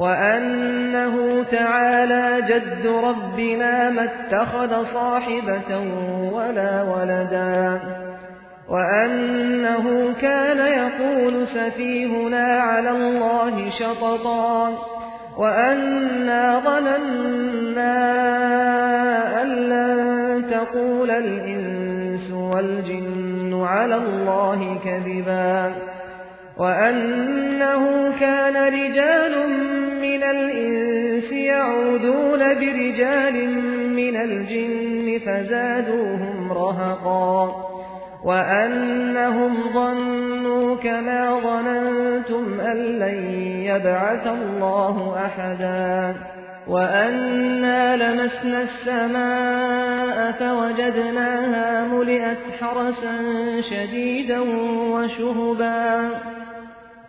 وأنه تعالى جد ربنا ما اتخذ صاحبة ولا ولدا وأنه كان يقول سفيهنا على الله شططا وأنا ظننا أن لن تقول الإنس والجن على الله كذبا وأنه كان رجال من الإنس يعودون برجال من الجن فزادوهم رهقا وأنهم ظنوا كما ظننتم أن لن يبعث الله أحدا وأنا لمسنا السماء فوجدناها ملئت حرسا شديدا وشهبا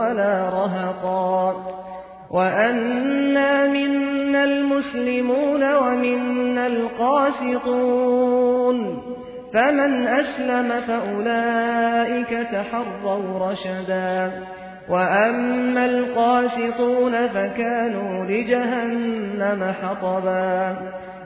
ولا رهقا. وأنا منا المسلمون ومنا القاسطون. فمن أسلم فأولئك تحروا رشدا. وأما القاسطون فكانوا لجهنم حطبا.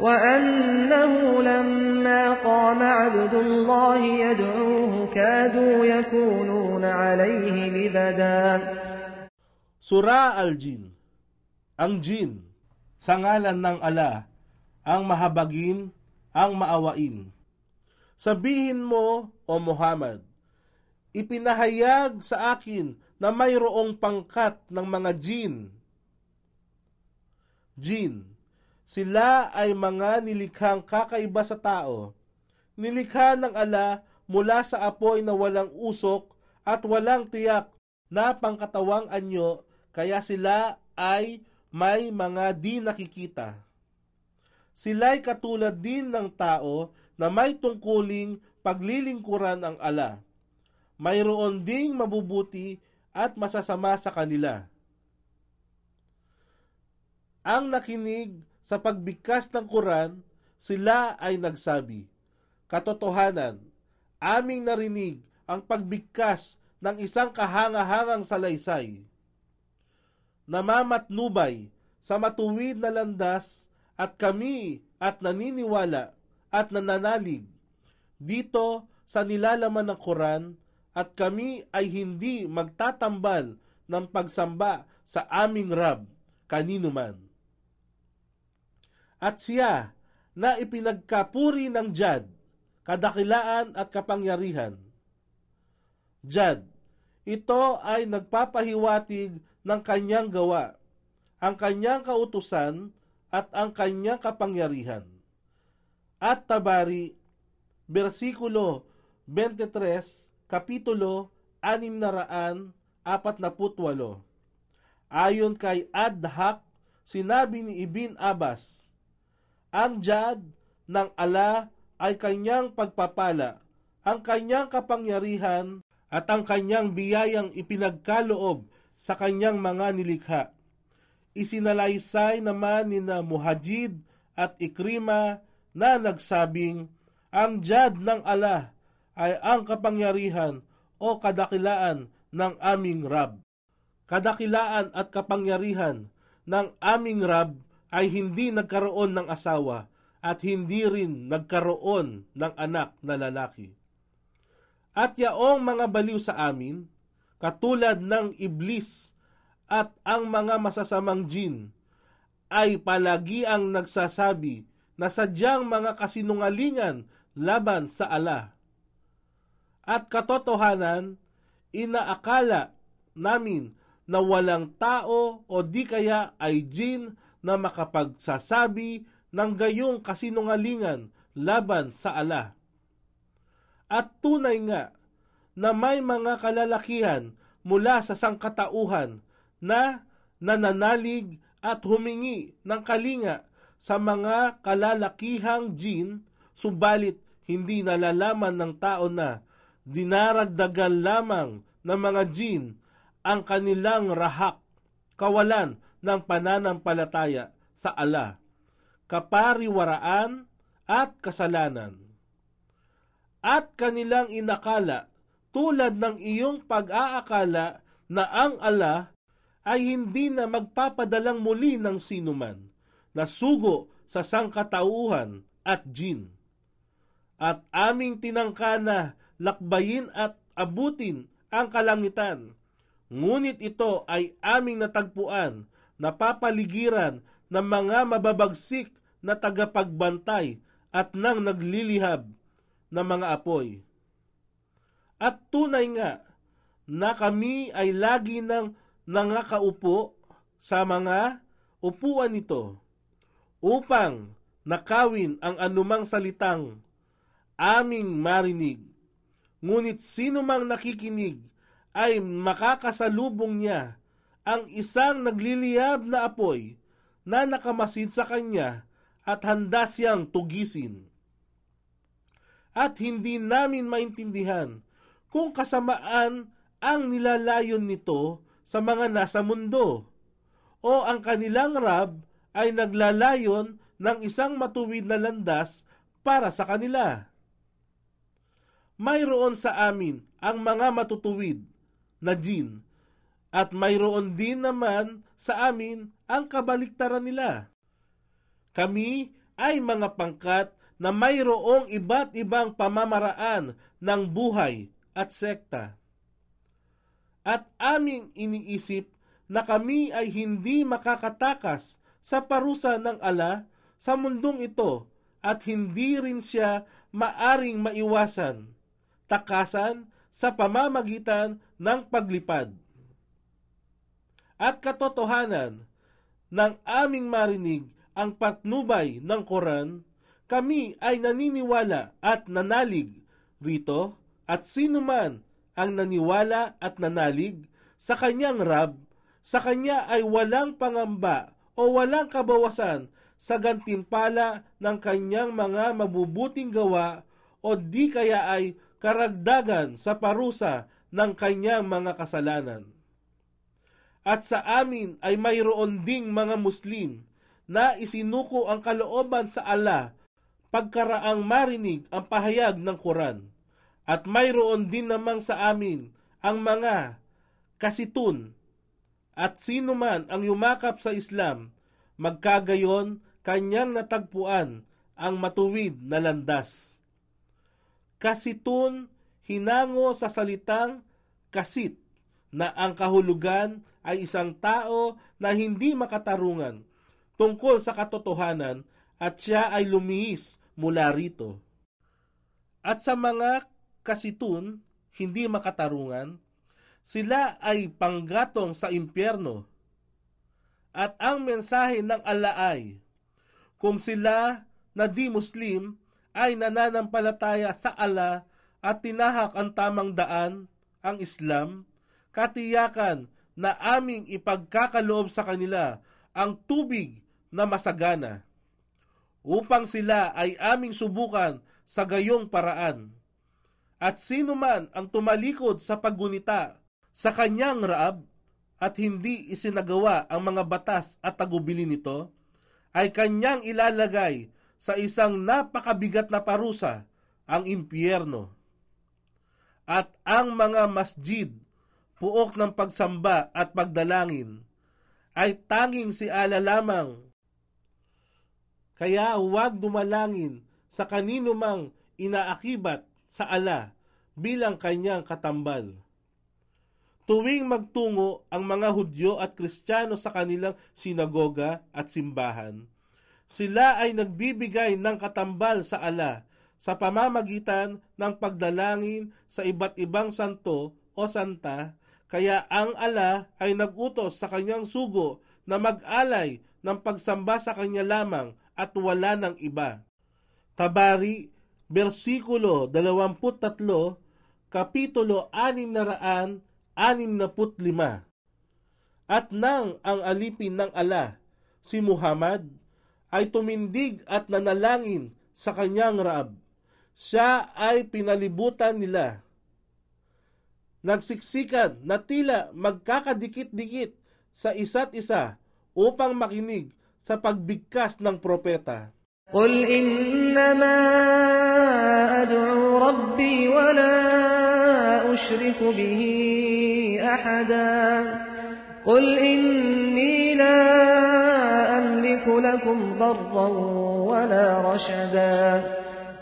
وأنه لما قام عبد الله يدعوه كادوا يكونون عليه لبدا Sura Al-Jin Ang Jin Sa ngalan ng ala Ang mahabagin Ang maawain Sabihin mo, O Muhammad, ipinahayag sa akin na mayroong pangkat ng mga jin. Jin, sila ay mga nilikhang kakaiba sa tao. Nilikha ng ala mula sa apoy na walang usok at walang tiyak na pangkatawang anyo kaya sila ay may mga di nakikita. Sila'y katulad din ng tao na may tungkuling paglilingkuran ang ala. Mayroon ding mabubuti at masasama sa kanila. Ang nakinig sa pagbigkas ng Quran, sila ay nagsabi, Katotohanan, aming narinig ang pagbigkas ng isang kahangahangang salaysay. Namamatnubay sa matuwid na landas at kami at naniniwala at nananalig dito sa nilalaman ng Quran at kami ay hindi magtatambal ng pagsamba sa aming Rab kanino man. At siya na ipinagkapuri ng Jad, kadakilaan at kapangyarihan. Jad, ito ay nagpapahiwatig ng kanyang gawa, ang kanyang kautusan at ang kanyang kapangyarihan. At tabari, versikulo 23, kapitulo 648. Ayon kay Adhak, sinabi ni Ibn Abbas, Ang jad ng ala ay kanyang pagpapala, ang kanyang kapangyarihan at ang kanyang biyayang ipinagkaloob sa kanyang mga nilikha. Isinalaysay naman ni na Muhajid at Ikrima na nagsabing, ang jad ng ala ay ang kapangyarihan o kadakilaan ng aming Rab. Kadakilaan at kapangyarihan ng aming Rab ay hindi nagkaroon ng asawa at hindi rin nagkaroon ng anak na lalaki. At yaong mga baliw sa amin, katulad ng iblis at ang mga masasamang jin, ay palagi ang nagsasabi na sadyang mga kasinungalingan laban sa ala. At katotohanan, inaakala namin na walang tao o di kaya ay jin na makapagsasabi ng gayong kasinungalingan laban sa ala. At tunay nga na may mga kalalakihan mula sa sangkatauhan na nananalig at humingi ng kalinga sa mga kalalakihang jin, subalit hindi nalalaman ng tao na dinaragdagan lamang ng mga jin ang kanilang rahak, kawalan ng pananampalataya sa ala, kapariwaraan at kasalanan. At kanilang inakala tulad ng iyong pag-aakala na ang ala ay hindi na magpapadalang muli ng sinuman na sugo sa sangkatauhan at jin. At aming tinangka na lakbayin at abutin ang kalangitan. Ngunit ito ay aming natagpuan na papaligiran ng mga mababagsik na tagapagbantay at nang naglilihab ng mga apoy. At tunay nga na kami ay lagi nang nangakaupo sa mga upuan nito upang nakawin ang anumang salitang aming marinig. Ngunit sino mang nakikinig ay makakasalubong niya ang isang nagliliyab na apoy na nakamasid sa kanya at handa siyang tugisin. At hindi namin maintindihan kung kasamaan ang nilalayon nito sa mga nasa mundo o ang kanilang rab ay naglalayon ng isang matuwid na landas para sa kanila. Mayroon sa amin ang mga matutuwid na jin at mayroon din naman sa amin ang kabaliktaran nila. Kami ay mga pangkat na mayroong iba't ibang pamamaraan ng buhay at sekta. At aming iniisip na kami ay hindi makakatakas sa parusa ng ala sa mundong ito at hindi rin siya maaring maiwasan takasan sa pamamagitan ng paglipad. At katotohanan, ng aming marinig ang patnubay ng Koran, kami ay naniniwala at nanalig rito at sino man ang naniwala at nanalig sa kanyang Rab, sa kanya ay walang pangamba o walang kabawasan sa gantimpala ng kanyang mga mabubuting gawa o di kaya ay karagdagan sa parusa ng kanyang mga kasalanan. At sa amin ay mayroon ding mga Muslim na isinuko ang kalooban sa ala pagkaraang marinig ang pahayag ng Quran. At mayroon din namang sa amin ang mga kasitun. At sino man ang yumakap sa Islam, magkagayon kanyang natagpuan ang matuwid na landas. Kasitun hinango sa salitang kasit na ang kahulugan ay isang tao na hindi makatarungan tungkol sa katotohanan at siya ay lumihis mula rito. At sa mga kasitun, hindi makatarungan, sila ay panggatong sa impyerno. At ang mensahe ng Allah ay, kung sila na di Muslim ay nananampalataya sa ala at tinahak ang tamang daan, ang Islam, katiyakan na aming ipagkakaloob sa kanila ang tubig na masagana upang sila ay aming subukan sa gayong paraan. At sino man ang tumalikod sa paggunita sa kanyang raab at hindi isinagawa ang mga batas at tagubili nito, ay kanyang ilalagay sa isang napakabigat na parusa, ang impyerno. At ang mga masjid, puok ng pagsamba at pagdalangin, ay tanging si ala lamang. Kaya huwag dumalangin sa kanino mang inaakibat sa ala bilang kanyang katambal. Tuwing magtungo ang mga Hudyo at Kristiyano sa kanilang sinagoga at simbahan, sila ay nagbibigay ng katambal sa ala sa pamamagitan ng pagdalangin sa iba't ibang santo o santa, kaya ang ala ay nagutos sa kanyang sugo na mag-alay ng pagsamba sa kanya lamang at wala ng iba. Tabari, versikulo 23, kapitulo 665. At nang ang alipin ng ala, si Muhammad, ay tumindig at nanalangin sa kanyang raab. Siya ay pinalibutan nila Nagsiksikan na tila magkakadikit-dikit sa isa't isa upang makinig sa pagbigkas ng propeta. قل إنما أدعو ربي ولا أشرك به أحدا قل إني لا أملك لكم ضرا ولا رشدا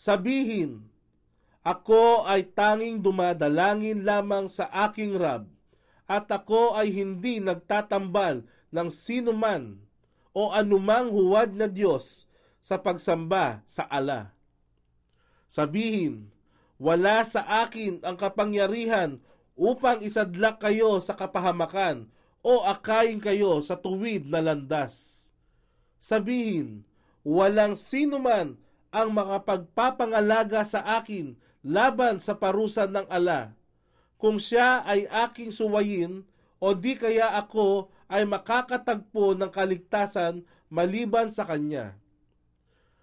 Sabihin, Ako ay tanging dumadalangin lamang sa aking Rab, at ako ay hindi nagtatambal ng sino man o anumang huwad na Diyos sa pagsamba sa ala. Sabihin, wala sa akin ang kapangyarihan upang isadlak kayo sa kapahamakan o akayin kayo sa tuwid na landas. Sabihin, walang sino man ang makapagpapangalaga sa akin laban sa parusa ng ala. Kung siya ay aking suwayin o di kaya ako ay makakatagpo ng kaligtasan maliban sa kanya.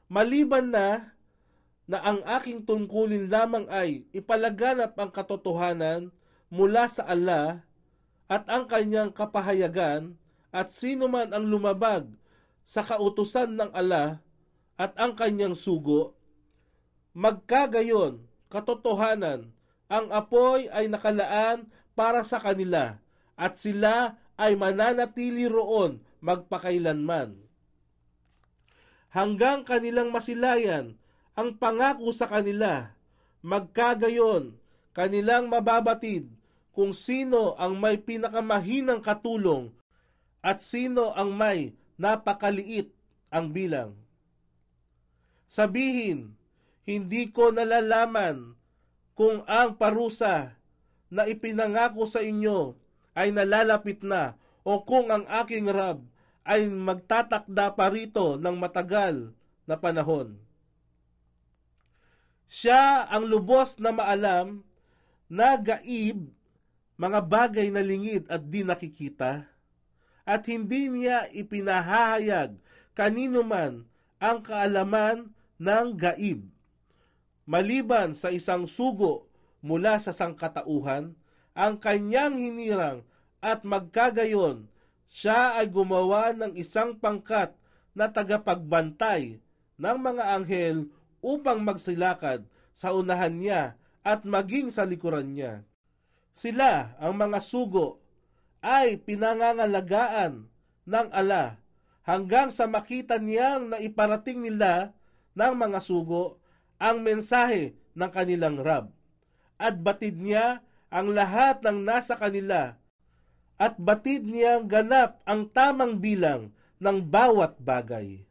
Maliban na na ang aking tungkulin lamang ay ipalaganap ang katotohanan mula sa ala at ang kanyang kapahayagan at sino man ang lumabag sa kautusan ng ala at ang kanyang sugo, magkagayon, katotohanan, ang apoy ay nakalaan para sa kanila at sila ay mananatili roon magpakailanman. Hanggang kanilang masilayan ang pangako sa kanila, magkagayon, kanilang mababatid kung sino ang may pinakamahinang katulong at sino ang may napakaliit ang bilang. Sabihin, hindi ko nalalaman kung ang parusa na ipinangako sa inyo ay nalalapit na o kung ang aking Rab ay magtatakda pa rito ng matagal na panahon. Siya ang lubos na maalam na gaib mga bagay na lingid at di nakikita at hindi niya ipinahahayag kanino man ang kaalaman ng gaib. Maliban sa isang sugo mula sa sangkatauhan, ang kanyang hinirang at magkagayon, siya ay gumawa ng isang pangkat na tagapagbantay ng mga anghel upang magsilakad sa unahan niya at maging sa likuran niya. Sila, ang mga sugo, ay pinangangalagaan ng ala hanggang sa makita niyang na iparating nila ng mga sugo ang mensahe ng kanilang Rab. At batid niya ang lahat ng nasa kanila at batid niyang ganap ang tamang bilang ng bawat bagay.